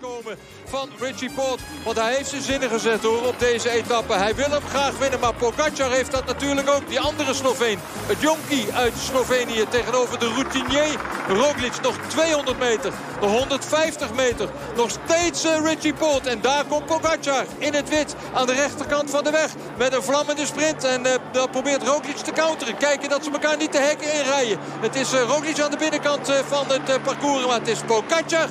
komen van Richie Port. Want hij heeft zijn zinnen gezet hoor op deze etappe. Hij wil hem graag winnen, maar Pogacar heeft dat natuurlijk ook. Die andere Sloveen, het jonkie uit Slovenië tegenover de routinier Roglic. Nog 200 meter, nog 150 meter. Nog steeds uh, Richie Port. En daar komt Pogacar in het wit aan de rechterkant van de weg. Met een vlammende sprint. En uh, dan probeert Roglic te counteren. Kijken dat ze elkaar niet de hekken inrijden. Het is uh, Roglic aan de binnenkant van het parcours. Maar het is Pogacar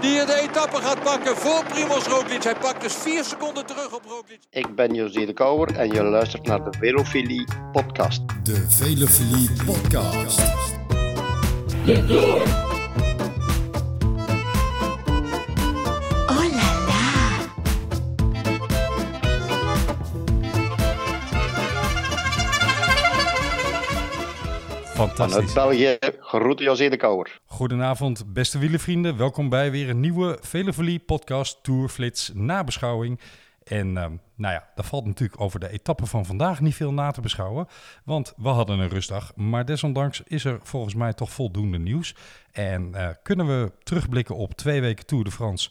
die de etappe gaat pakken voor Primoz Roglic. Hij pakt dus vier seconden terug op Roglic. Ik ben José de Kouwer en je luistert naar de Velofilie podcast. De Velofilie podcast. De Tour. Fantastisch. Vanuit België, groeten de Kouwer. Goedenavond, beste wielenvrienden. Welkom bij weer een nieuwe Velofilie podcast Tourflits nabeschouwing. En ehm, nou ja, daar valt natuurlijk over de etappe van vandaag niet veel na te beschouwen. Want we hadden een rustdag. Maar desondanks is er volgens mij toch voldoende nieuws. En eh, kunnen we terugblikken op twee weken Tour de France.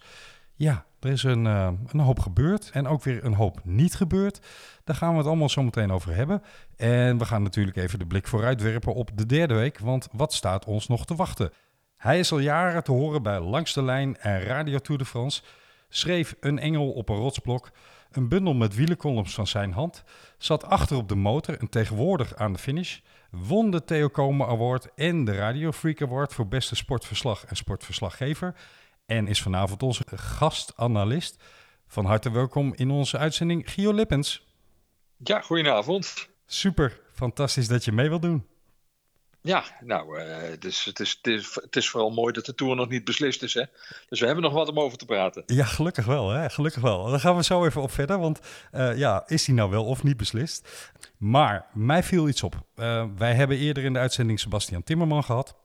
Ja, er is een, eh, een hoop gebeurd. En ook weer een hoop niet gebeurd. Daar gaan we het allemaal zo meteen over hebben. En we gaan natuurlijk even de blik vooruit werpen op de derde week. Want wat staat ons nog te wachten? Hij is al jaren te horen bij Langs de Lijn en Radio Tour de France. Schreef een engel op een rotsblok. Een bundel met wielencolumns van zijn hand. Zat achter op de motor en tegenwoordig aan de finish. Won de Theo Komen Award en de Radio Freak Award voor beste sportverslag en sportverslaggever. En is vanavond onze gastanalist. Van harte welkom in onze uitzending, Gio Lippens. Ja, goedenavond. Super, fantastisch dat je mee wilt doen. Ja, nou, uh, het, is, het, is, het, is, het is vooral mooi dat de Tour nog niet beslist is. Hè? Dus we hebben nog wat om over te praten. Ja, gelukkig wel. Hè? Gelukkig wel. Daar gaan we zo even op verder. Want uh, ja, is die nou wel of niet beslist? Maar mij viel iets op. Uh, wij hebben eerder in de uitzending Sebastian Timmerman gehad.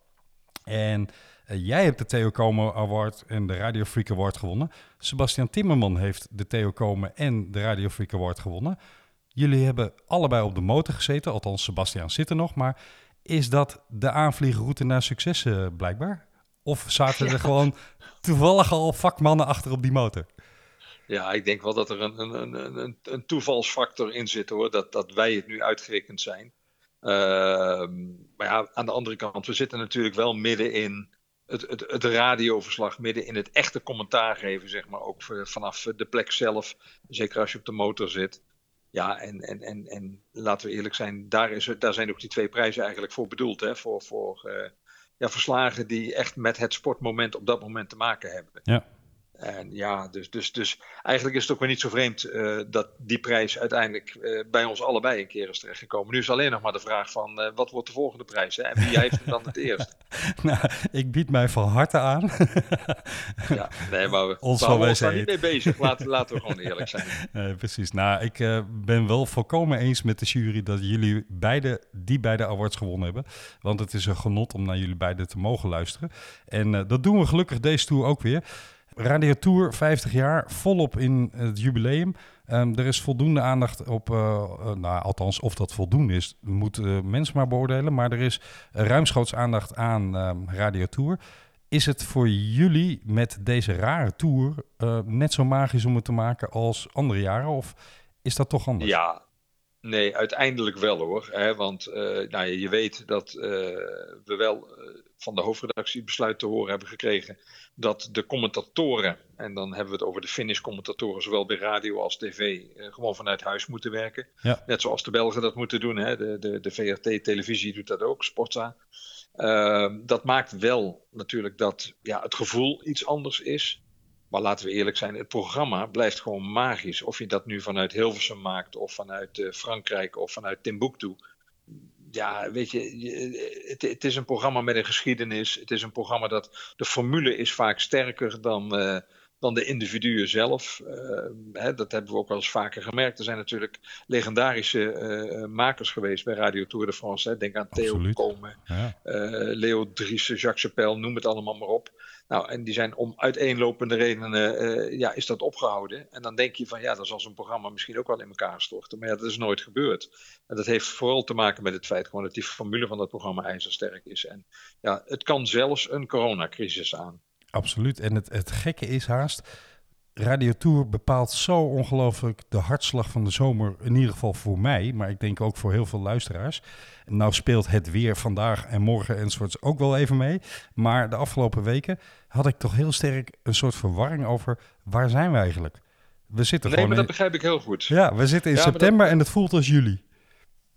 En jij hebt de Theo Komen Award en de Radio Freak Award gewonnen. Sebastian Timmerman heeft de Theo Komen en de Radio Freak Award gewonnen. Jullie hebben allebei op de motor gezeten. Althans, Sebastian zit er nog. Maar is dat de aanvliegroute naar succes uh, blijkbaar? Of zaten er gewoon toevallig al vakmannen achter op die motor? Ja, ik denk wel dat er een, een, een, een toevalsfactor in zit hoor. Dat, dat wij het nu uitgerekend zijn. Uh, maar ja, aan de andere kant, we zitten natuurlijk wel midden in het, het, het radioverslag, midden in het echte commentaar geven, zeg maar. Ook vanaf de plek zelf, zeker als je op de motor zit. Ja, en, en, en, en laten we eerlijk zijn, daar, is, daar zijn ook die twee prijzen eigenlijk voor bedoeld. Hè? Voor, voor uh, ja, verslagen die echt met het sportmoment op dat moment te maken hebben. Ja. En ja, dus, dus, dus eigenlijk is het ook weer niet zo vreemd uh, dat die prijs uiteindelijk uh, bij ons allebei een keer is terechtgekomen. Nu is alleen nog maar de vraag van uh, wat wordt de volgende prijs hè? en wie heeft hem dan het eerst? nou, ik bied mij van harte aan. ja, nee, maar we, ons we zijn niet mee bezig. Laten, laten we gewoon eerlijk zijn. precies. Nou, ik ben wel volkomen eens met de jury dat jullie beide die beide awards gewonnen hebben. Want het is een genot om naar jullie beiden te mogen luisteren. En dat doen we gelukkig deze tour ook weer. Radio Tour 50 jaar, volop in het jubileum. Um, er is voldoende aandacht op, uh, uh, nou, althans, of dat voldoende is, moet uh, mensen maar beoordelen. Maar er is ruimschoots aandacht aan um, Radio Tour. Is het voor jullie met deze rare tour net zo magisch om het te maken als andere jaren? Of is dat toch anders? Ja, nee, uiteindelijk wel hoor. Hè, want nou, je weet dat we wel van de hoofdredactie besluit te horen hebben gekregen dat de commentatoren, en dan hebben we het over de finish-commentatoren, zowel bij radio als tv, eh, gewoon vanuit huis moeten werken. Ja. Net zoals de Belgen dat moeten doen. Hè? De, de, de VRT-televisie doet dat ook, Sportza. Uh, dat maakt wel natuurlijk dat ja, het gevoel iets anders is. Maar laten we eerlijk zijn, het programma blijft gewoon magisch. Of je dat nu vanuit Hilversum maakt, of vanuit uh, Frankrijk, of vanuit Timbuktu ja, weet je, het, het, is een programma met een geschiedenis. Het is een programma dat de formule is vaak sterker dan, uh, dan de individuen zelf. Uh, hè, dat hebben we ook wel eens vaker gemerkt. Er zijn natuurlijk legendarische uh, makers geweest bij Radio Tour de France. Hè. Denk aan Theo Komen, ja. Leo Driessen, Jacques Chapelle, noem het allemaal maar op. Nou, en die zijn om uiteenlopende redenen, uh, ja, is dat opgehouden. En dan denk je van, ja, dan zal zo'n programma misschien ook wel in elkaar storten. Maar ja, dat is nooit gebeurd. En dat heeft vooral te maken met het feit gewoon dat die formule van dat programma ijzersterk is. En ja, het kan zelfs een coronacrisis aan. Absoluut. En het, het gekke is haast, Radio Tour bepaalt zo ongelooflijk de hartslag van de zomer. In ieder geval voor mij, maar ik denk ook voor heel veel luisteraars. Nou speelt het weer vandaag en morgen enzovoorts ook wel even mee. Maar de afgelopen weken had ik toch heel sterk een soort verwarring over waar zijn we eigenlijk? We zitten Nee, gewoon maar dat in, begrijp ik heel goed. ja, we zitten in Ja, september en het voelt als juli.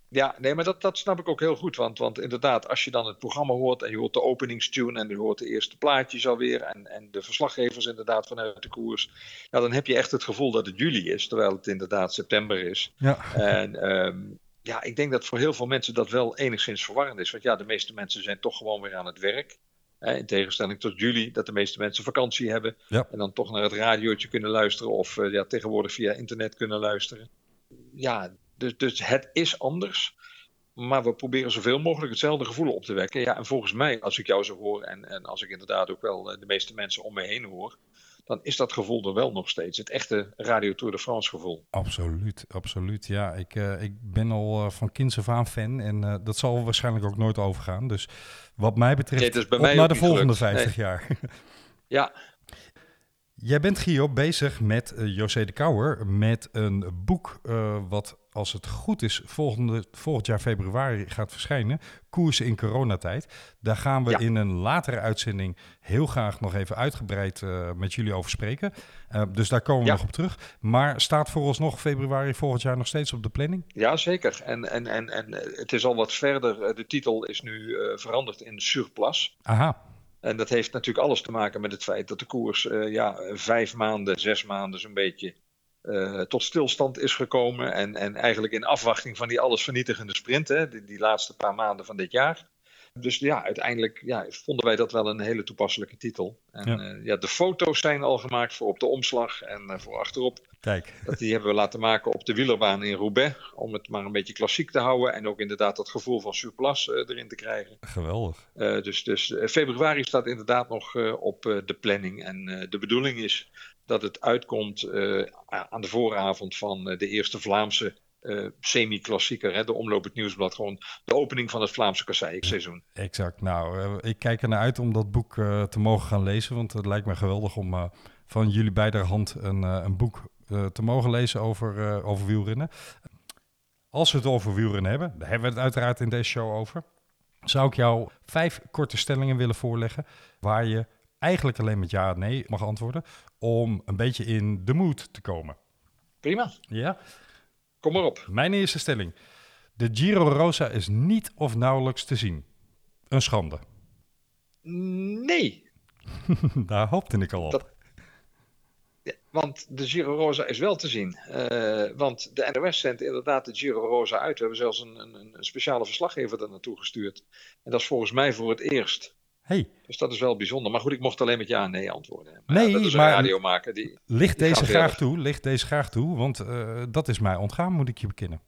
Ja, nee, maar dat, dat snap ik ook heel goed. Want, want inderdaad, als je dan het programma hoort en je hoort de openingstune en je hoort de eerste plaatjes alweer en, en de verslaggevers inderdaad vanuit de koers, ja, dan heb je echt het gevoel dat het juli is, terwijl het inderdaad september is. Ja, En ehm, ja, ik denk dat voor heel veel mensen dat wel enigszins verwarrend is. Want ja, de meeste mensen zijn toch gewoon weer aan het werk. Hè, in tegenstelling tot juli, dat de meeste mensen vakantie hebben. Ja. En dan toch naar het radiootje kunnen luisteren of eh, ja, tegenwoordig via internet kunnen luisteren. Ja, dus, dus het is anders. Maar we proberen zoveel mogelijk hetzelfde gevoel op te wekken. Ja, en volgens mij, als ik jou zo hoor en, en als ik inderdaad ook wel eh, de meeste mensen om me heen hoor, dan is dat gevoel er wel nog steeds. Het echte Radio Tour de France gevoel. absoluut, absoluut. Ja, ik, eh, ik ben al eh, van kinds af aan fan en dat zal waarschijnlijk ook nooit overgaan. Dus wat mij betreft, Nee, is bij op mij naar de volgende gelukt. 50 jaar. Ja, Jij bent, Gio, bezig met eh, José de Kouwer met een boek eh, wat, als het goed is, volgende, volgend jaar februari gaat verschijnen. Koersen in coronatijd. Daar gaan we Ja. in een latere uitzending heel graag nog even uitgebreid eh, met jullie over spreken. Dus daar komen we Ja. nog op terug. Maar staat vooralsnog februari volgend jaar nog steeds op de planning? Ja, zeker. En, en, en, en het is al wat verder. De titel is nu veranderd in Surplus. Aha, En dat heeft natuurlijk alles te maken met het feit dat de koers eh, ja, vijf maanden, zes maanden zo'n beetje eh, tot stilstand is gekomen. En, en eigenlijk in afwachting van die alles vernietigende sprint, hè, die laatste paar maanden van dit jaar. Dus ja, uiteindelijk ja, vonden wij dat wel een hele toepasselijke titel. En Ja. ja. ja, de foto's zijn al gemaakt voor op de omslag en eh, voor achterop. kijk. Dat die hebben we laten maken op de wielerbaan in Roubaix. Om het maar een beetje klassiek te houden. En ook inderdaad dat gevoel van surplus eh, erin te krijgen. Geweldig. Eh, dus dus eh, februari staat inderdaad nog eh, op eh, de planning. En eh, de bedoeling is dat het uitkomt eh, aan de vooravond van eh, de eerste Vlaamse eh, semi-klassieker. Hè, de Omloop het Nieuwsblad. Gewoon de opening van het Vlaamse kasseienseizoen. Exact. Nou, eh, ik kijk er naar uit om dat boek eh, te mogen gaan lezen. Want het lijkt me geweldig om van jullie beider hand een, een boek te mogen lezen over, over wielrennen. Als we het over wielrennen hebben, daar hebben we het uiteraard in deze show over. Zou ik jou vijf korte stellingen willen voorleggen. Waar je eigenlijk alleen met ja of nee mag antwoorden. Om een beetje in de mood te komen. Prima, Ja? Kom maar op. Mijn eerste stelling. De Giro Rosa is niet of nauwelijks te zien. Een schande. Nee, Daar hoopte ik al op. Dat- Ja, want de Giro Rosa is wel te zien. Eh, want de NOS zendt inderdaad de Giro Rosa uit. We hebben zelfs een, een, een speciale verslaggever er naartoe gestuurd. En dat is volgens mij voor het eerst. Hey, Dus dat is wel bijzonder. Maar goed, ik mocht alleen met ja en nee antwoorden. Maar Nee, ja, dat is een maar- radiomaker. Die... Die deze graag toe. Licht deze graag toe, want eh, dat is mij ontgaan, moet ik je bekennen.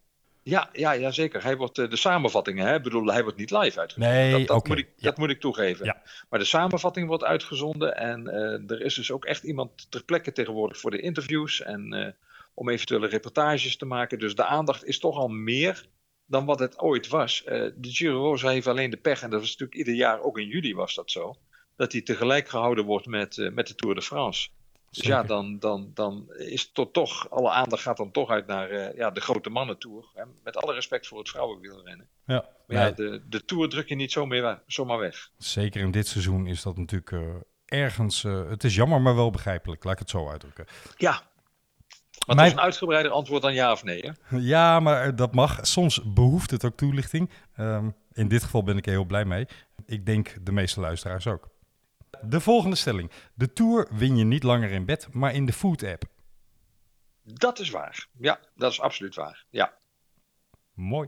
Ja, ja, ja, zeker. Hij wordt eh, de samenvattingen, hè? Ik bedoel, hij wordt niet live uitgezonden. Nee, dat, dat, moet ik, ja. dat moet ik toegeven. Ja. Maar de samenvatting wordt uitgezonden. En eh, er is dus ook echt iemand ter plekke tegenwoordig voor de interviews. En om eventuele reportages te maken. Dus de aandacht is toch al meer dan wat het ooit was. Eh, de Giro Rosa heeft alleen de pech, en dat was natuurlijk ieder jaar, ook in juli was dat zo. Dat die tegelijk gehouden wordt met, eh, met de Tour de France. Dus ja, dan, dan, dan is tot toch, alle aandacht gaat dan toch uit naar eh, ja, de grote mannentour. Hè? Met alle respect voor het vrouwenwielrennen. Ja, Maar ja, de, de Tour druk je niet zo meer, zomaar weg. zeker in dit seizoen is dat natuurlijk ergens... het is jammer, maar wel begrijpelijk. Laat ik het zo uitdrukken. Ja. Maar Mijn- het is een uitgebreider antwoord dan ja of nee. Hè? Ja, maar dat mag. Soms behoeft het ook toelichting. Ehm, in dit geval ben ik er heel blij mee. Ik denk de meeste luisteraars ook. De volgende stelling. De Tour win je niet langer in bed, maar in de Food app. Dat is waar. Ja, dat is absoluut waar. Ja. Mooi.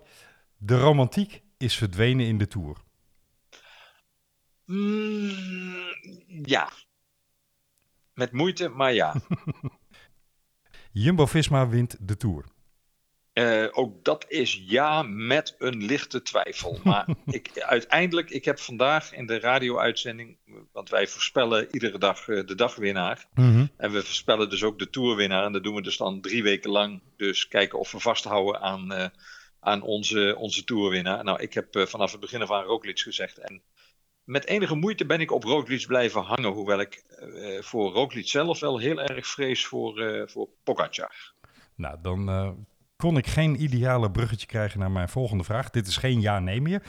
De romantiek is verdwenen in de Tour. Mm, ja. Met moeite, maar ja. Jumbo-Visma wint de Tour. Eh, ook dat is ja met een lichte twijfel. Maar ik, uiteindelijk, ik heb vandaag in de radio-uitzending, want wij voorspellen iedere dag eh, de dagwinnaar. En we voorspellen dus ook de toerwinnaar. En dat doen we dus dan drie weken lang. Dus kijken of we vasthouden aan, eh, aan onze, onze toerwinnaar. Nou, ik heb vanaf het begin af aan Roglic gezegd. En met enige moeite ben ik op Roglic blijven hangen. Hoewel ik eh, voor Roglic zelf wel heel erg vrees voor, eh voor Pogacar. Nou, dan eh, kon ik geen ideale bruggetje krijgen naar mijn volgende vraag. Dit is geen ja-nee meer.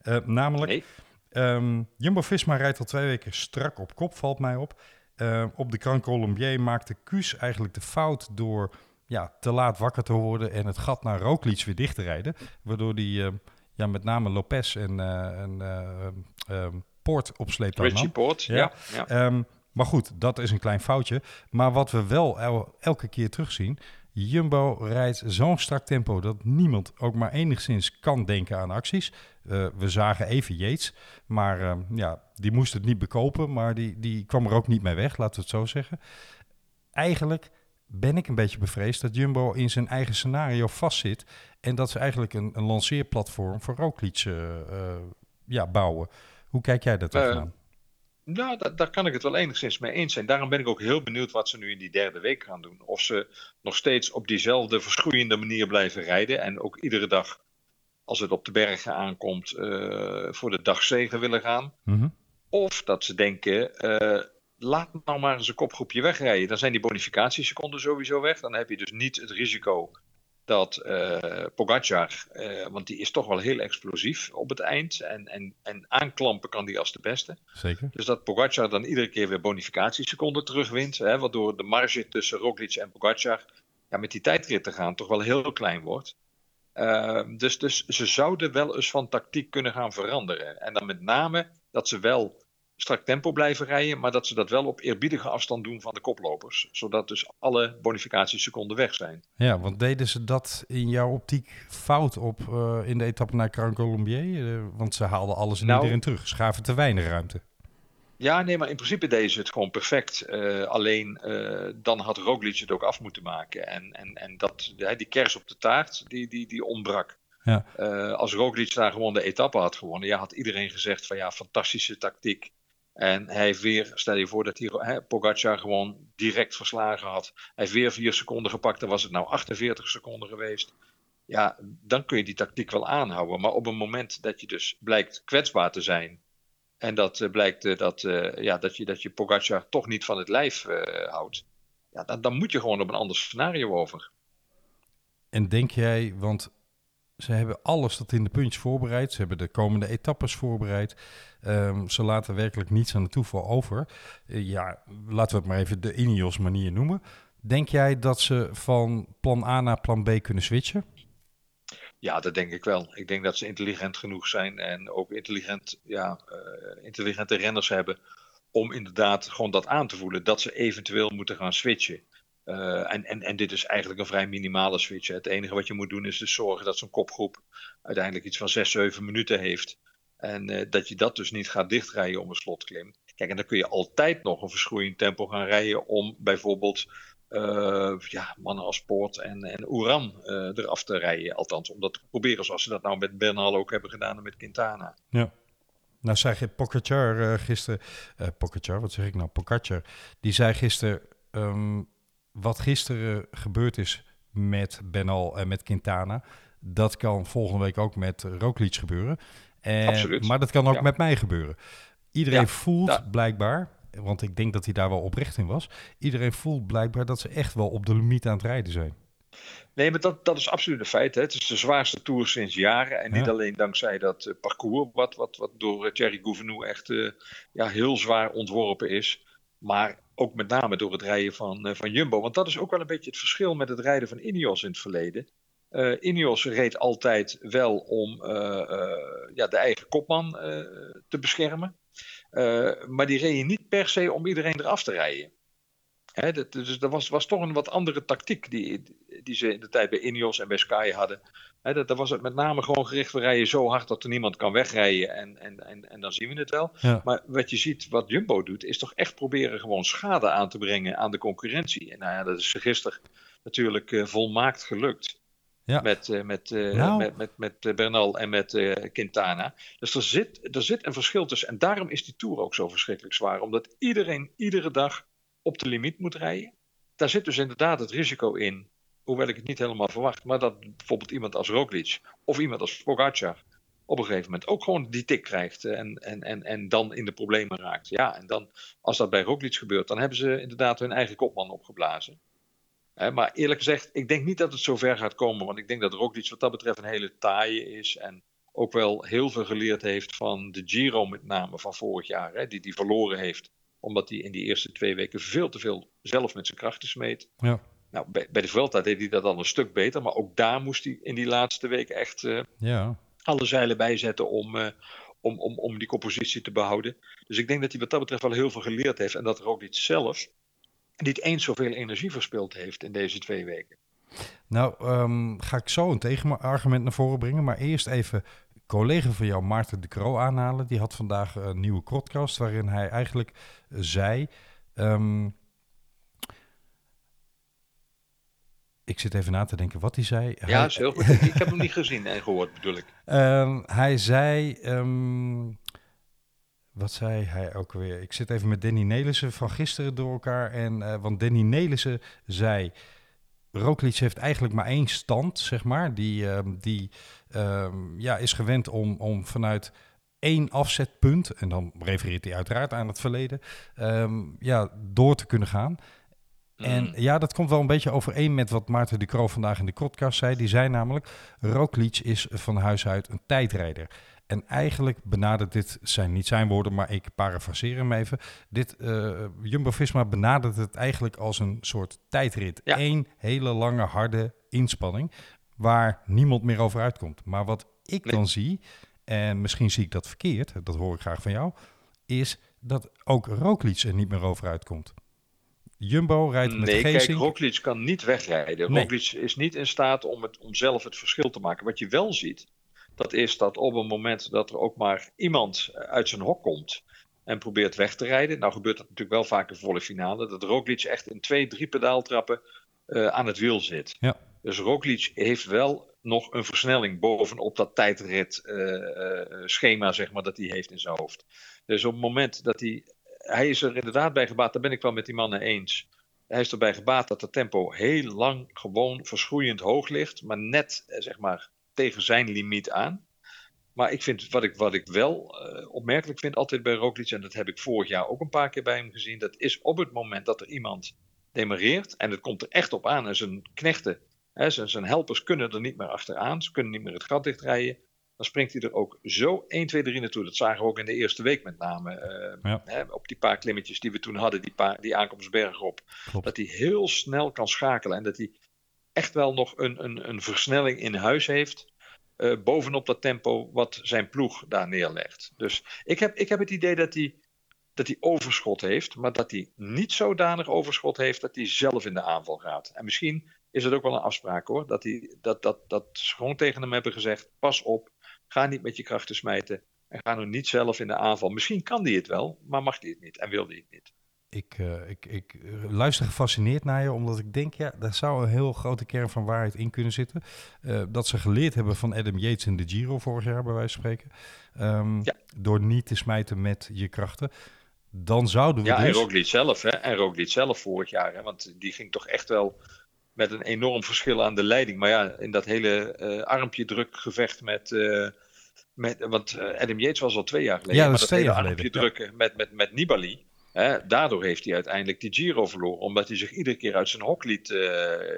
Eh, namelijk, Nee. ehm, Jumbo-Visma rijdt al twee weken strak op kop, valt mij op. Eh, op de Grand Colombier maakte Kuus eigenlijk de fout door ja, te laat wakker te worden en het gat naar Roglic weer dicht te rijden. Waardoor die eh, ja, met name Lopez en, eh en ehm, Poort op sleeptouw. Richie Poort, Ja. Ehm, maar goed, dat is een klein foutje. Maar wat we wel el- elke keer terugzien... Jumbo rijdt zo'n strak tempo dat niemand ook maar enigszins kan denken aan acties. We zagen even Yates, maar ehm, ja, die moest het niet bekopen, maar die, die kwam er ook niet mee weg, laten we het zo zeggen. Eigenlijk ben ik een beetje bevreesd dat Jumbo in zijn eigen scenario vastzit en dat ze eigenlijk een, een lanceerplatform voor Roglic eh, eh, ja, bouwen. Hoe kijk jij daar Eh, tegenaan? Nou, da- daar kan ik het wel enigszins mee eens zijn. Daarom ben ik ook heel benieuwd wat ze nu in die derde week gaan doen. Of ze nog steeds op diezelfde verschroeiende manier blijven rijden. En ook iedere dag, als het op de bergen aankomt, voor de dagzegen willen gaan. Mhm. Of dat ze denken, laat nou maar eens een kopgroepje wegrijden. Dan zijn die bonificatieseconden sowieso weg. Dan heb je dus niet het risico dat eh Pogacar, eh, want die is toch wel heel explosief op het eind. En, en, en aanklampen kan die als de beste. Zeker. Dus dat Pogacar dan iedere keer weer bonificatieseconden terugwint. Hè, waardoor de marge tussen Roglic en Pogacar ja, met die tijdrit te gaan toch wel heel klein wordt. Ehm, dus, dus ze zouden wel eens van tactiek kunnen gaan veranderen. En dan met name dat ze wel strak tempo blijven rijden, maar dat ze dat wel op eerbiedige afstand doen van de koplopers. Zodat dus alle bonificatieseconden weg zijn. Ja, want deden ze dat in jouw optiek fout op eh, in de etappe naar Grand Colombier? Eh, want ze haalden alles en Nou- iedereen terug. Ze gaven te weinig ruimte. Ja, nee, maar in principe deden ze het gewoon perfect. Eh, alleen dan had Roglic het ook af moeten maken. En, en, en dat, die kers op de taart, die, die, die ontbrak. Ja. Als Roglic daar gewoon de etappe had gewonnen, ja, had iedereen gezegd van ja, fantastische tactiek. En hij heeft weer, stel je voor dat hij hè, Pogacar gewoon direct verslagen had. Hij heeft weer vier seconden gepakt, dan was het nou 48 seconden geweest. Ja, dan kun je die tactiek wel aanhouden. Maar op een moment dat je dus blijkt kwetsbaar te zijn. En dat eh, blijkt eh, dat, eh, ja, dat, je, dat je Pogacar toch niet van het lijf houdt. Ja, dan, dan moet je gewoon op een ander scenario over. En denk jij, want ze hebben alles tot in de puntjes voorbereid. Ze hebben de komende etappes voorbereid. Ehm, ze laten werkelijk niets aan de toeval over. Eh, ja, laten we het maar even de Ineos manier noemen. Denk jij dat ze van plan A naar plan B kunnen switchen? Ja, dat denk ik wel. Ik denk dat ze intelligent genoeg zijn en ook intelligent, ja, eh, intelligente renners hebben om inderdaad gewoon dat aan te voelen, dat ze eventueel moeten gaan switchen. Eh, en, en, en dit is eigenlijk een vrij minimale switch. Het enige wat je moet doen is dus zorgen dat zo'n kopgroep uiteindelijk iets van 6, 7 minuten heeft. En eh, dat je dat dus niet gaat dichtrijden om een slotklim. Kijk, en dan kun je altijd nog een verschroeiend tempo gaan rijden om bijvoorbeeld eh, ja, mannen als Poort en, en Oeran eraf te rijden. Althans, om dat te proberen zoals ze dat nou met Bernal ook hebben gedaan en met Quintana. Ja. Nou zei Pogacar gisteren... Pogacar, wat zeg ik nou? Pogacar. Die zei gisteren... ehm, wat gisteren gebeurd is met Benal en met Quintana... dat kan volgende week ook met Roglic gebeuren. En, Absoluut. Maar dat kan ook Ja. met mij gebeuren. Iedereen Ja, voelt blijkbaar... want ik denk dat hij daar wel oprecht in was... iedereen voelt blijkbaar dat ze echt wel op de limiet aan het rijden zijn. Nee, maar dat, dat is absoluut een feit. Hè. Het is de zwaarste tour sinds jaren. En niet alleen dankzij dat eh, parcours, wat, wat, wat door eh, Thierry Gouvenou echt eh, ja, heel zwaar ontworpen is. Maar ook met name door het rijden van, eh, van Jumbo. Want dat is ook wel een beetje het verschil met het rijden van Ineos in het verleden. Eh Ineos reed altijd wel om eh, ja, de eigen kopman te beschermen. Maar die reden niet per se om iedereen eraf te rijden. Hè, dat, dus dat was, was toch een wat andere tactiek die, die ze in de tijd bij Ineos en bij Sky hadden. Hè, dat, dat was het met name gewoon gericht, we rijden zo hard dat er niemand kan wegrijden en, en, en, en dan zien we het wel. Ja. Maar wat je ziet, wat Jumbo doet, is toch echt proberen gewoon schade aan te brengen aan de concurrentie. En nou ja, dat is gisteren natuurlijk eh, volmaakt gelukt. Ja. Met, eh, met, Nou. met, met, met Bernal en met Quintana. Dus er zit, er zit een verschil tussen. En daarom is die Tour ook zo verschrikkelijk zwaar. Omdat iedereen iedere dag op de limiet moet rijden. Daar zit dus inderdaad het risico in. Hoewel ik het niet helemaal verwacht. Maar dat bijvoorbeeld iemand als Roglic of iemand als Pogacar op een gegeven moment ook gewoon die tik krijgt en, en, en, en dan in de problemen raakt. Ja, en dan, als dat bij Roglic gebeurt, dan hebben ze inderdaad hun eigen kopman opgeblazen. maar eerlijk gezegd, ik denk niet dat het zover gaat komen, want ik denk dat Roglic wat dat betreft een hele taaie is en ook wel heel veel geleerd heeft van de Giro met name van vorig jaar, die hij verloren heeft omdat hij in die eerste twee weken veel te veel zelf met zijn krachten smeet. Ja. Nou, bij, bij de Vuelta deed hij dat al een stuk beter, maar ook daar moest hij in die laatste weken echt uh, ja. alle zeilen bijzetten om, uh, om, om, om die compositie te behouden. Dus ik denk dat hij wat dat betreft wel heel veel geleerd heeft en dat er ook niet zelf niet eens zoveel energie verspild heeft in deze twee weken. Nou, um, ga ik zo een tegenargument naar voren brengen, maar eerst even collega van jou, Maarten de Croo, aanhalen. Die had vandaag een nieuwe podcast waarin hij eigenlijk zei... Um, ik zit even na te denken wat hij zei. Ja, hij, is heel goed. ik heb hem niet gezien en gehoord, bedoel ik. Um, hij zei... Um, wat zei hij ook weer? Ik zit even met Danny Nelissen van gisteren door elkaar. En, uh, want Danny Nelissen zei... Roglic heeft eigenlijk maar één stand, zeg maar. Die, uh, die uh, ja, is gewend om, om vanuit één afzetpunt... en dan refereert hij uiteraard aan het verleden... Um, ja, door te kunnen gaan. En Mm. ja, dat komt wel een beetje overeen met wat Maarten de Croo vandaag in de podcast zei. Die zei namelijk, Roglic is van huis uit een tijdrijder. En eigenlijk benadert dit, zijn niet zijn woorden, maar ik parafraseer hem even. Dit, uh, Jumbo-Visma benadert het eigenlijk als een soort tijdrit. Ja. Eén hele lange, harde inspanning, waar niemand meer over uitkomt. Maar wat ik Nee. dan zie, en misschien zie ik dat verkeerd, dat hoor ik graag van jou, is dat ook Roglic er niet meer over uitkomt. Jumbo rijdt met nee, kijk. Roglic kan niet wegrijden. Nee. Roglic is niet in staat om, het, om zelf het verschil te maken. Wat je wel ziet, dat is dat op een moment dat er ook maar iemand uit zijn hok komt en probeert weg te rijden. Nou gebeurt dat natuurlijk wel vaak in volle finale. Dat Roglic echt in twee, drie pedaaltrappen eh, aan het wiel zit. Ja. Dus Roglic heeft wel nog een versnelling bovenop dat tijdrit eh, eh, schema zeg maar, dat hij heeft in zijn hoofd. Dus op het moment dat hij hij is er inderdaad bij gebaat, daar ben ik wel met die mannen eens. Hij is erbij gebaat dat het tempo heel lang gewoon verschroeiend hoog ligt, maar net eh, zeg maar tegen zijn limiet aan. Maar ik vind wat ik, wat ik wel opmerkelijk vind altijd bij Roglic, en dat heb ik vorig jaar ook een paar keer bij hem gezien, dat is op het moment dat er iemand demareert en het komt er echt op aan en zijn knechten, zijn, helpers kunnen er niet meer achteraan, ze kunnen niet meer het gat dichtrijden, dan springt hij er ook zo 1, 2, 3 naartoe. Dat zagen we ook in de eerste week met name. Uh, Ja. hè, op die paar klimmetjes die we toen hadden, die, paar, die aankomstberg op. Klopt. Dat hij heel snel kan schakelen. En dat hij echt wel nog een, een, een versnelling in huis heeft. eh, bovenop dat tempo wat zijn ploeg daar neerlegt. Dus ik heb, ik heb het idee dat hij, dat hij overschot heeft. Maar dat hij niet zodanig overschot heeft dat hij zelf in de aanval gaat. En misschien is het ook wel een afspraak hoor. Dat, hij, dat, dat, dat ze gewoon tegen hem hebben gezegd: pas op, ga niet met je krachten smijten. En ga nu niet zelf in de aanval. Misschien kan hij het wel, maar mag hij het niet en wil hij het niet. Ik, uh, ik, ik uh, luister gefascineerd naar je, omdat ik denk, ja, daar zou een heel grote kern van waarheid in kunnen zitten. Uh, dat ze geleerd hebben van Adam Yates in de Giro vorig jaar, bij wijze van spreken. Um, ja. Door niet te smijten met je krachten. Dan zouden we ja, dus... en Roglic zelf, hè. En Roglic zelf vorig jaar, hè. Want die ging toch echt wel met een enorm verschil aan de leiding. Maar ja, in dat hele uh, armpje druk gevecht met... Uh, met want uh, Adam Yates was al twee jaar geleden. Ja, dat maar twee jaar armpje geleden. drukken ja. met, met, met Nibali. Hè, daardoor heeft hij uiteindelijk die Giro verloren. Omdat hij zich iedere keer uit zijn hok liet,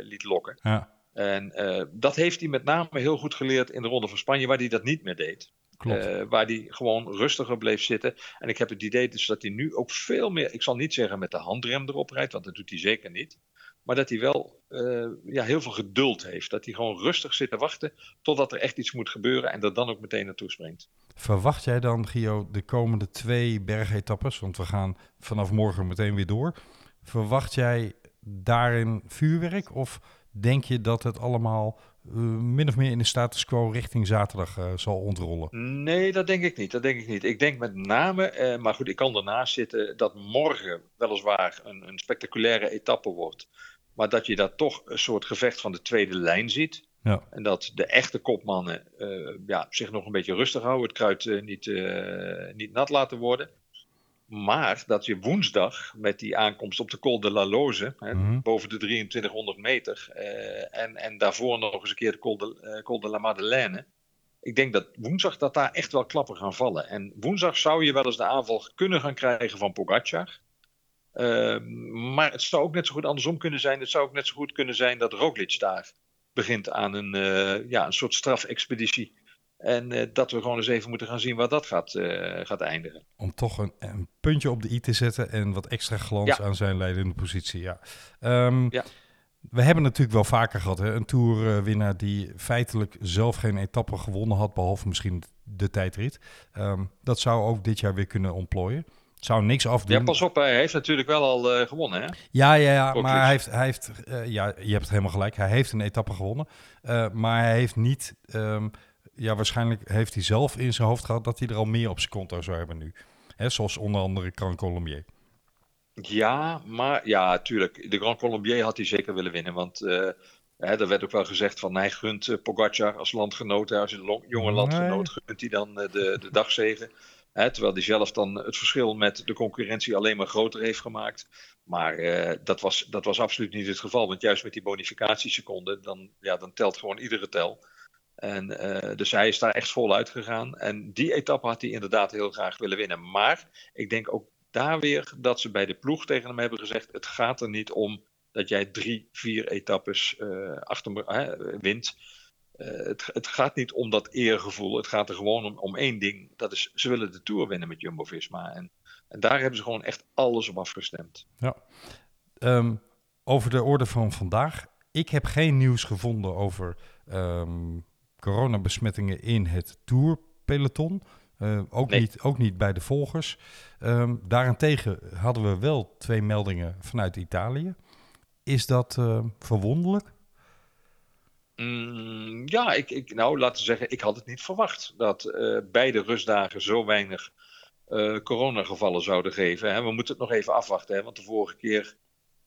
liet lokken. Ja. En dat heeft hij met name heel goed geleerd in de Ronde van Spanje, waar hij dat niet meer deed. Uh, waar hij gewoon rustiger bleef zitten. En ik heb het idee dus dat hij nu ook veel meer, ik zal niet zeggen met de handrem erop rijdt, want dat doet hij zeker niet. Maar dat hij wel uh, ja, heel veel geduld heeft. Dat hij gewoon rustig zit te wachten totdat er echt iets moet gebeuren en er dan ook meteen naartoe springt. Verwacht jij dan, Gio, de komende twee bergetappes, want we gaan vanaf morgen meteen weer door. Verwacht jij daarin vuurwerk of denk je dat het allemaal uh, min of meer in de status quo richting zaterdag uh, zal ontrollen? Nee, dat denk ik niet. Dat denk ik niet. Ik denk met name, uh, maar goed, ik kan ernaast zitten, dat morgen weliswaar een, een spectaculaire etappe wordt. Maar dat je daar toch een soort gevecht van de tweede lijn ziet. Ja. En dat de echte kopmannen uh, ja, zich nog een beetje rustig houden, het kruid uh, niet, uh, niet nat laten worden. Maar dat je woensdag met die aankomst op de Col de la Loze, hè, Mhm. mm -hmm. boven de 2300 meter, en, en daarvoor nog eens een keer de Col de, Col de la Madeleine. ik denk dat woensdag dat daar echt wel klappen gaan vallen. En woensdag zou je wel eens de aanval kunnen gaan krijgen van Pogacar. Ehm, maar het zou ook net zo goed andersom kunnen zijn. Het zou ook net zo goed kunnen zijn dat Roglic daar begint aan een, uh, ja, een soort strafexpeditie. En uh, dat we gewoon eens even moeten gaan zien waar dat gaat, uh, gaat eindigen. Om toch een, een, puntje op de i te zetten en wat extra glans ja. aan zijn leidende positie. Ja. Um, ja. We hebben natuurlijk wel vaker gehad, hè? een toerwinnaar die feitelijk zelf geen etappe gewonnen had, behalve misschien de tijdrit. Um, dat zou ook dit jaar weer kunnen ontplooien. Het zou niks afdoen. Ja, pas op, hij heeft natuurlijk wel al uh, gewonnen, hè? Ja, ja, ja maar hij heeft, hij heeft uh, ja, je hebt het helemaal gelijk. Hij heeft een etappe gewonnen, uh, maar hij heeft niet, um, ja, waarschijnlijk heeft hij zelf in zijn hoofd gehad dat hij er al meer op zijn konto zou hebben nu. Hè, zoals onder andere Grand Colombier. Ja, maar ja, tuurlijk. De Grand Colombier had hij zeker willen winnen, want hè, er werd ook wel gezegd van hij gunt Pogacar als landgenoot, als een jonge landgenoot, nee. gunt hij dan de, de dagzegen. Terwijl hij zelf dan het verschil met de concurrentie alleen maar groter heeft gemaakt. Maar uh, dat, was, dat was absoluut niet het geval. Want juist met die bonificatieseconden, dan, ja, dan telt gewoon iedere tel. En, uh, dus hij is daar echt vol uitgegaan. En die etappe had hij inderdaad heel graag willen winnen. Maar ik denk ook daar weer dat ze bij de ploeg tegen hem hebben gezegd: het gaat er niet om dat jij drie, vier etappes uh, achter me wint. Uh, het, het, gaat niet om dat eergevoel. Het gaat er gewoon om, om één ding. Dat is, ze willen de Tour winnen met Jumbo-Visma. En, en, daar hebben ze gewoon echt alles op afgestemd. Ja. Um, over de orde van vandaag. Ik heb geen nieuws gevonden over um, coronabesmettingen in het Tourpeloton. Uh, ook, nee. niet, ook niet bij de volgers. Um, daarentegen hadden we wel twee meldingen vanuit Italië. Is dat uh, verwonderlijk? Mm, ja, ik, ik, nou laten zeggen, ik had het niet verwacht dat uh, beide rustdagen zo weinig uh, coronagevallen zouden geven. Hè. We moeten het nog even afwachten, hè, want de vorige keer,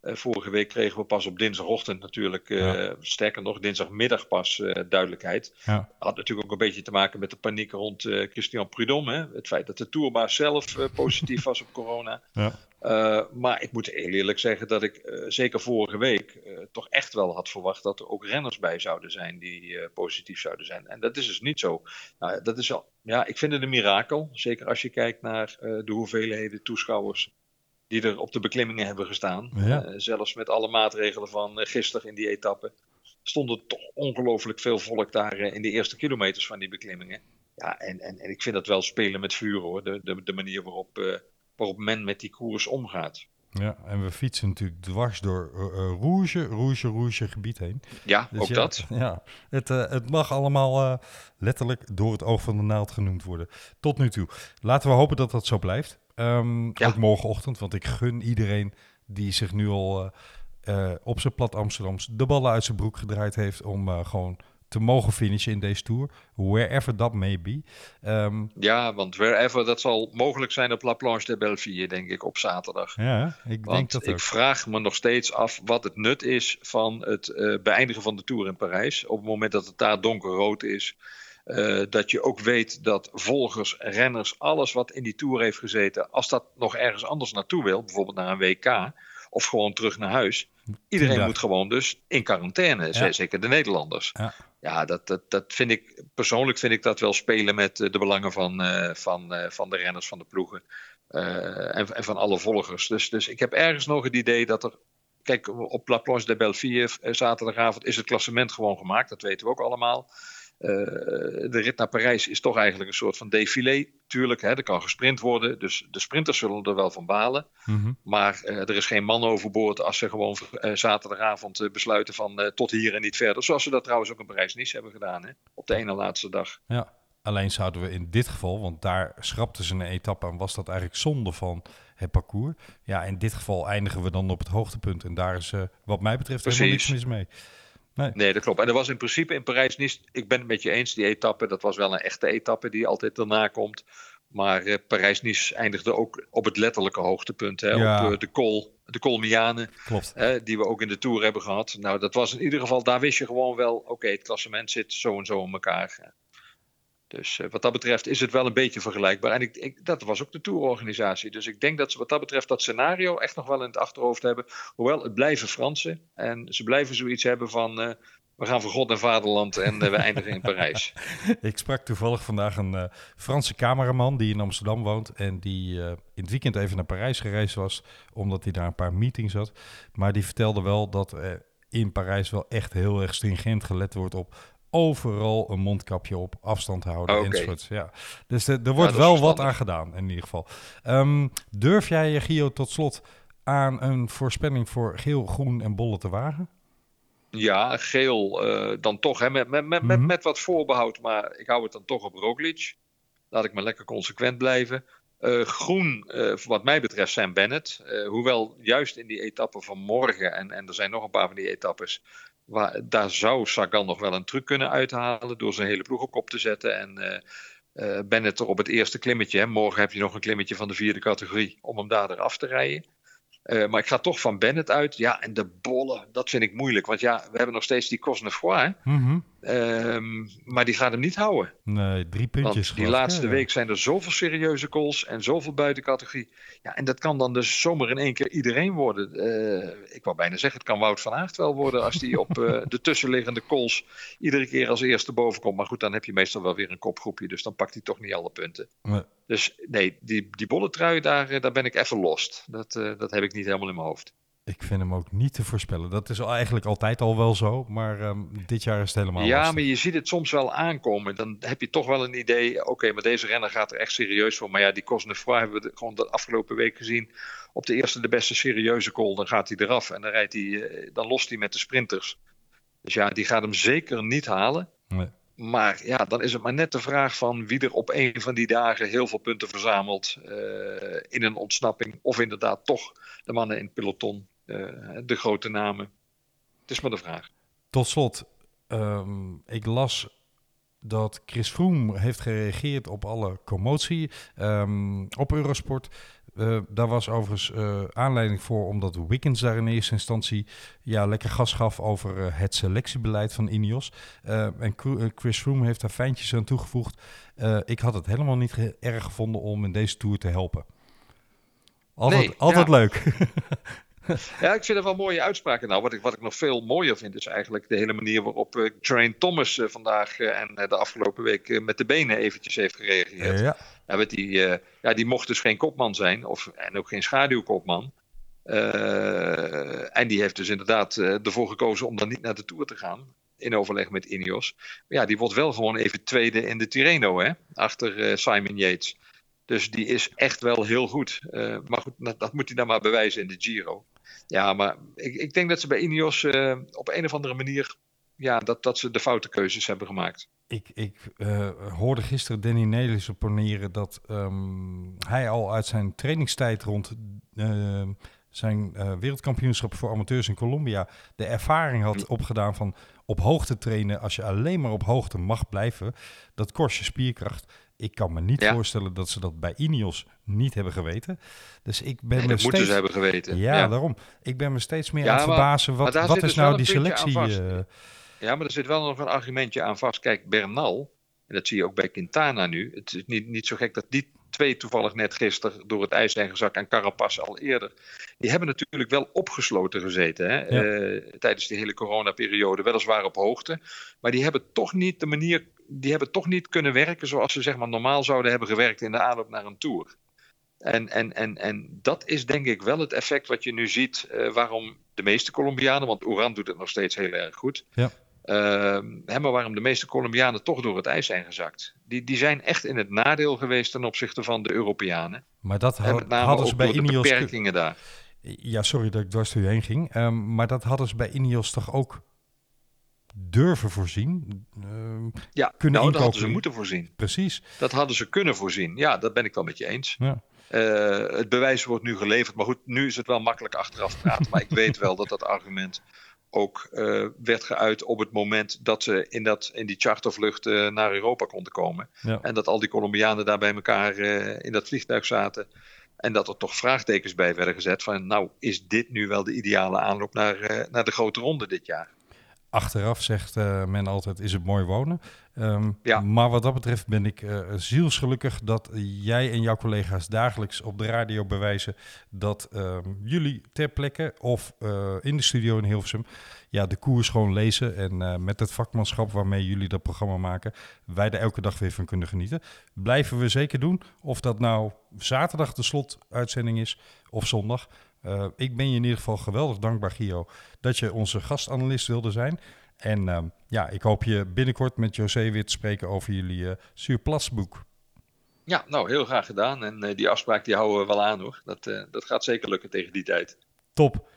vorige week kregen we pas op dinsdagochtend natuurlijk, ja. sterker nog dinsdagmiddag pas duidelijkheid. Ja. Had natuurlijk ook een beetje te maken met de paniek rond Christian Prudhomme. Hè. Het feit dat de tourbaas zelf positief was op corona. Ja. Uh, maar ik moet heel eerlijk zeggen dat ik uh, zeker vorige week uh, toch echt wel had verwacht dat er ook renners bij zouden zijn die positief zouden zijn. En dat is dus niet zo. Nou, dat is al, ja, ik vind het een mirakel. Zeker als je kijkt naar de hoeveelheden toeschouwers die er op de beklimmingen hebben gestaan. Ja. zelfs met alle maatregelen van gisteren in die etappe stond er toch ongelooflijk veel volk daar in de eerste kilometers van die beklimmingen. Ja, en, en, en ik vind dat wel spelen met vuur hoor. De, de, de manier waarop waarop men met die koers omgaat. Ja, en we fietsen natuurlijk dwars door uh, Rouge, Rouge, Rouge gebied heen. Ja, dus ook ja, dat. Ja, het, uh, het mag allemaal uh, letterlijk door het oog van de naald genoemd worden. Tot nu toe. Laten we hopen dat dat zo blijft. Um, ja. Ook morgenochtend, want ik gun iedereen die zich nu al op zijn plat Amsterdams de ballen uit zijn broek gedraaid heeft om gewoon te mogen finishen in deze Tour. Wherever that may be. Um, ja, want wherever dat zal mogelijk zijn op La Planche de Belleville, denk ik, op zaterdag. Ja, ik want denk dat ik ook. vraag me nog steeds af wat het nut is van het uh, beëindigen van de Tour in Parijs. Op het moment dat het daar donkerrood is. Uh, dat je ook weet dat volgers, renners, alles wat in die Tour heeft gezeten, als dat nog ergens anders naartoe wil, bijvoorbeeld naar een WK of gewoon terug naar huis. Iedereen ja. moet gewoon dus in quarantaine, ja. zeker de Nederlanders. Ja, ja dat, dat, dat vind ik, persoonlijk vind ik dat wel spelen met de belangen van, uh, van, uh, van de renners, van de ploegen en, en, van alle volgers. Dus, dus ik heb ergens nog het idee dat er, kijk, op La Planche de Belleville zaterdagavond is het klassement gewoon gemaakt, dat weten we ook allemaal. Uh, de rit naar Parijs is toch eigenlijk een soort van défilé. Tuurlijk, hè, er kan gesprint worden. Dus de sprinters zullen er wel van balen. Mhm. Maar uh, er is geen man overboord als ze gewoon uh, zaterdagavond besluiten van tot hier en niet verder. Zoals ze dat trouwens ook in Parijs-Nice hebben gedaan. Hè, op de ene laatste dag. Ja, alleen zouden we in dit geval, want daar schrapten ze een etappe en was dat eigenlijk zonde van het parcours. Ja, in dit geval eindigen we dan op het hoogtepunt. En daar is wat mij betreft Precies. helemaal niks mis mee. Nee. nee. dat klopt. En er was in principe in Parijs niet. Ik ben het met je eens, die etappe. Dat was wel een echte etappe die altijd daarna komt. Maar uh, Parijs-Nice eindigde ook op het letterlijke hoogtepunt. Hè, ja. Op uh, de Col, de Colmiane. Klopt. Hè, die we ook in de Tour hebben gehad. Nou, dat was in ieder geval, daar wist je gewoon wel. Oké, okay, het klassement zit zo en zo in elkaar. Dus uh, wat dat betreft is het wel een beetje vergelijkbaar. En ik, dat was ook de tourorganisatie. Dus ik denk dat ze wat dat betreft dat scenario echt nog wel in het achterhoofd hebben. Hoewel, het blijven Fransen. En ze blijven zoiets hebben van... Uh, we gaan voor God en vaderland en eh, we eindigen in Parijs. Ik sprak toevallig vandaag een eh, Franse cameraman die in Amsterdam woont en die eh, in het weekend even naar Parijs gereisd was, omdat hij daar een paar meetings had. Maar die vertelde wel dat er in Parijs wel echt heel erg stringent gelet wordt op overal een mondkapje op, afstand houden enzovoort. Ja. Dus er, er wordt wel wat aan gedaan in ieder geval. Ehm, durf jij je, Gio, tot slot aan een voorspelling voor geel, groen en bolle te wagen? Ja, geel eh, dan toch, hè, met, met, met, Mhm. met wat voorbehoud, maar ik hou het dan toch op Roglic. Laat ik maar lekker consequent blijven. Eh, groen, eh, wat mij betreft, Sam Bennett. Hoewel juist in die etappe van morgen, en, en er zijn nog een paar van die etappes, waar, daar zou Sagan nog wel een truc kunnen uithalen door zijn hele ploeg op te zetten. En eh, eh, Bennett er op het eerste klimmetje, hè, morgen heb je nog een klimmetje van de vierde categorie, om hem daar eraf te rijden. Eh, maar ik ga toch van Bennett uit. Ja, en de bollen, dat vind ik moeilijk. Want ja, we hebben nog steeds die Cosnefroid. Mhm. Ehm, maar die gaat hem niet houden. Nee, drie puntjes. Want die laatste week zijn er zoveel serieuze calls en zoveel buitencategorie. Ja, en dat kan dan dus zomaar in één keer iedereen worden. Eh, ik wou bijna zeggen, het kan Wout van Aert wel worden als die op eh, de tussenliggende calls iedere keer als eerste boven komt. Maar goed, dan heb je meestal wel weer een kopgroepje, dus dan pakt hij toch niet alle punten. Nee. Dus nee, die, die bolletrui, daar, eh, daar ben ik even lost. Dat, dat heb ik niet helemaal in mijn hoofd. Ik vind hem ook niet te voorspellen. Dat is eigenlijk altijd al wel zo, maar ehm, dit jaar is het helemaal Ja, lastig. maar je ziet het soms wel aankomen. Dan heb je toch wel een idee. Oké, maar deze renner gaat er echt serieus voor. Maar ja, die Cosnefroid hebben we de- gewoon de afgelopen week gezien. Op de eerste, de beste serieuze call. Dan gaat hij eraf en dan, rijdt hij, eh, dan lost hij met de sprinters. Dus ja, die gaat hem zeker niet halen. Nee. Maar ja, dan is het maar net de vraag van wie er op een van die dagen heel veel punten verzamelt. eh, in een ontsnapping. Of inderdaad toch de mannen in het peloton. Eh, de grote namen. Het is maar de vraag. Tot slot, ehm, ik las dat Chris Froome heeft gereageerd op alle commotie ehm, op Eurosport. Eh, daar was overigens eh, aanleiding voor, omdat Wiggins daar in eerste instantie ja, lekker gas gaf over het selectiebeleid van Ineos. En Chris Froome heeft daar fijntjes aan toegevoegd. Ik had het helemaal niet erg gevonden om in deze tour te helpen. Altijd, Nee, altijd ja. leuk. Ja, ik vind het wel mooie uitspraken. Nou, wat ik, wat ik nog veel mooier vind, is eigenlijk de hele manier waarop eh Train Thomas eh, vandaag eh, en de afgelopen week met de benen eventjes heeft gereageerd. ja. Ja, met die, ja, die mocht dus geen kopman zijn, of, en ook geen schaduwkopman. En die heeft dus inderdaad ervoor gekozen om dan niet naar de Tour te gaan. In overleg met Ineos. Maar ja, die wordt wel gewoon even tweede in de Tirreno, hè? Achter Simon Yates. Dus die is echt wel heel goed. Maar goed, dat, dat moet hij dan maar bewijzen in de Giro. Ja, maar ik, ik denk dat ze bij Ineos eh, op een of andere manier... Ja, dat, dat ze de foute keuzes hebben gemaakt. Ik, ik eh, hoorde gisteren Danny Nelissen poneren dat ehm, hij al uit zijn trainingstijd rond eh, zijn wereldkampioenschap voor amateurs in Colombia de ervaring had opgedaan van op hoogte trainen als je alleen maar op hoogte mag blijven. Dat kost je spierkracht. Ik kan me niet Ja. voorstellen dat ze dat bij Ineos niet hebben geweten. Dus ik ben Nee, me dat moeten steeds... ze hebben geweten. Ja, daarom. Ik ben me steeds meer Ja, aan het maar- verbazen. Wat, wat is dus nou die selectie? eh, Ja, maar er zit wel nog een argumentje aan vast. Kijk, Bernal, en dat zie je ook bij Quintana nu. Het is niet, niet zo gek dat die twee toevallig net gisteren door het ijs zijn gezakt en Carapaz al eerder. Die hebben natuurlijk wel opgesloten gezeten hè? Ja. eh, tijdens die hele coronaperiode. Weliswaar op hoogte. Maar die hebben toch niet de manier, die hebben toch niet kunnen werken zoals ze zeg maar normaal zouden hebben gewerkt in de aanloop naar een tour. En, en, en, en dat is denk ik wel het effect wat je nu ziet eh, waarom de meeste Colombianen, want Oran doet het nog steeds heel erg goed. Ja. Hè, maar waarom de meeste Colombianen toch door het ijs zijn gezakt. Die, die zijn echt in het nadeel geweest ten opzichte van de Europeanen. maar dat En had- met name hadden ze bij Ineos... beperkingen daar. Ja, sorry dat ik dwars door je heen ging. Ehm, maar dat hadden ze bij Ineos toch ook durven voorzien? Ehm, Ja, Kunnen nou, dat hadden ze moeten voorzien. precies. Dat hadden ze kunnen voorzien. Ja, dat ben ik wel met je eens. Ja. Eh, het bewijs wordt nu geleverd. Maar goed, nu is het wel makkelijk achteraf praten. maar ik weet wel dat dat argument ook eh, werd geuit op het moment dat ze in, dat, in die chartervlucht eh, naar Europa konden komen. Ja. En dat al die Colombianen daar bij elkaar in dat vliegtuig zaten. En dat er toch vraagtekens bij werden gezet van, nou, is dit nu wel de ideale aanloop naar, naar de grote ronde dit jaar? Achteraf zegt eh, men altijd, is het mooi wonen. Ehm, Ja. Maar wat dat betreft ben ik eh, zielsgelukkig dat jij en jouw collega's dagelijks op de radio bewijzen dat ehm, jullie ter plekke of eh, in de studio in Hilversum ja, de koers gewoon lezen. En met het vakmanschap waarmee jullie dat programma maken, wij er elke dag weer van kunnen genieten. Blijven we zeker doen. Of dat nou zaterdag de slotuitzending is of zondag. Eh, ik ben je in ieder geval geweldig dankbaar, Gio, dat je onze gastanalist wilde zijn. En ehm, ja, ik hoop je binnenkort met José weer te spreken over jullie uh, Surplasboek. Ja, nou, heel graag gedaan. En uh, die afspraak die houden we wel aan hoor. Dat, dat gaat zeker lukken tegen die tijd. Top.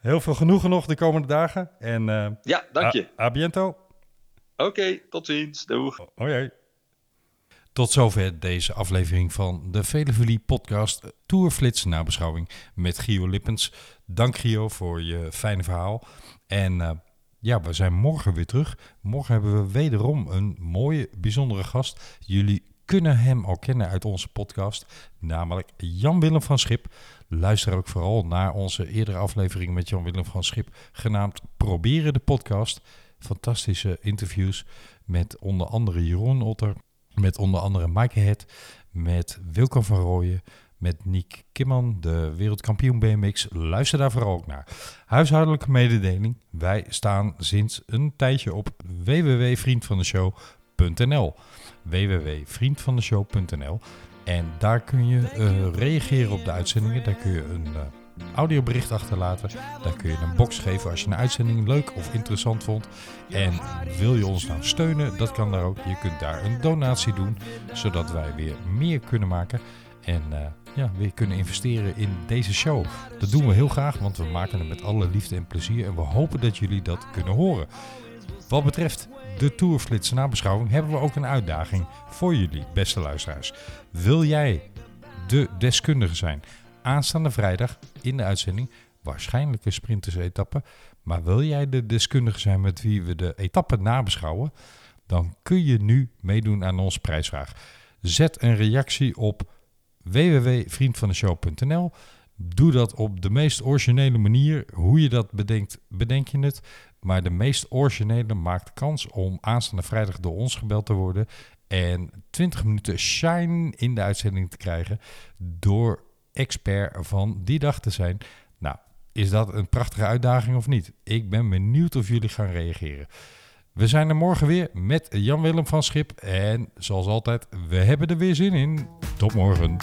Heel veel genoegen nog de komende dagen. En, ja, dank je. A, a biento. Oké, okay, tot ziens. Doeg. Oh jee. Tot zover deze aflevering van de Velevulie podcast Tourflits nabeschouwing met Gio Lippens. Dank Gio voor je fijne verhaal. En uh, ja, we zijn morgen weer terug. Morgen hebben we wederom een mooie, bijzondere gast. Jullie kunnen hem al kennen uit onze podcast, namelijk Jan-Willem van Schip. Luister ook vooral naar onze eerdere aflevering met Jan-Willem van Schip, genaamd Proberen de podcast. Fantastische interviews met onder andere Jeroen Otter, met onder andere Maaike Het, met Wilco van Rooyen, met Niek Kimman, de wereldkampioen BMX. Luister daar vooral ook naar. Huishoudelijke mededeling. Wij staan sinds een tijdje op www.vriendvandeshow.nl www.vriendvandeshow.nl En daar kun je uh, reageren op de uitzendingen. Daar kun je een uh, audiobericht achterlaten. Daar kun je een box geven als je een uitzending leuk of interessant vond. En wil je ons nou steunen, dat kan daar ook. Je kunt daar een donatie doen, zodat wij weer meer kunnen maken. En uh, ja, weer kunnen investeren in deze show. Dat doen we heel graag, want we maken het met alle liefde en plezier. En we hopen dat jullie dat kunnen horen. Wat betreft de Tourflits nabeschouwing hebben we ook een uitdaging voor jullie, beste luisteraars. Wil jij de deskundige zijn? Aanstaande vrijdag in de uitzending, waarschijnlijk een sprinters-etappe. Maar wil jij de deskundige zijn met wie we de etappe nabeschouwen? Dan kun je nu meedoen aan onze prijsvraag. Zet een reactie op www.vriendvandeshow.nl. Doe dat op de meest originele manier. Hoe je dat bedenkt, bedenk je het. Maar de meest originele maakt kans om aanstaande vrijdag door ons gebeld te worden. En 20 minuten shine in de uitzending te krijgen. Door expert van die dag te zijn. Nou, is dat een prachtige uitdaging of niet? Ik ben benieuwd of jullie gaan reageren. We zijn er morgen weer met Jan-Willem van Schip. En zoals altijd, we hebben er weer zin in. Tot morgen.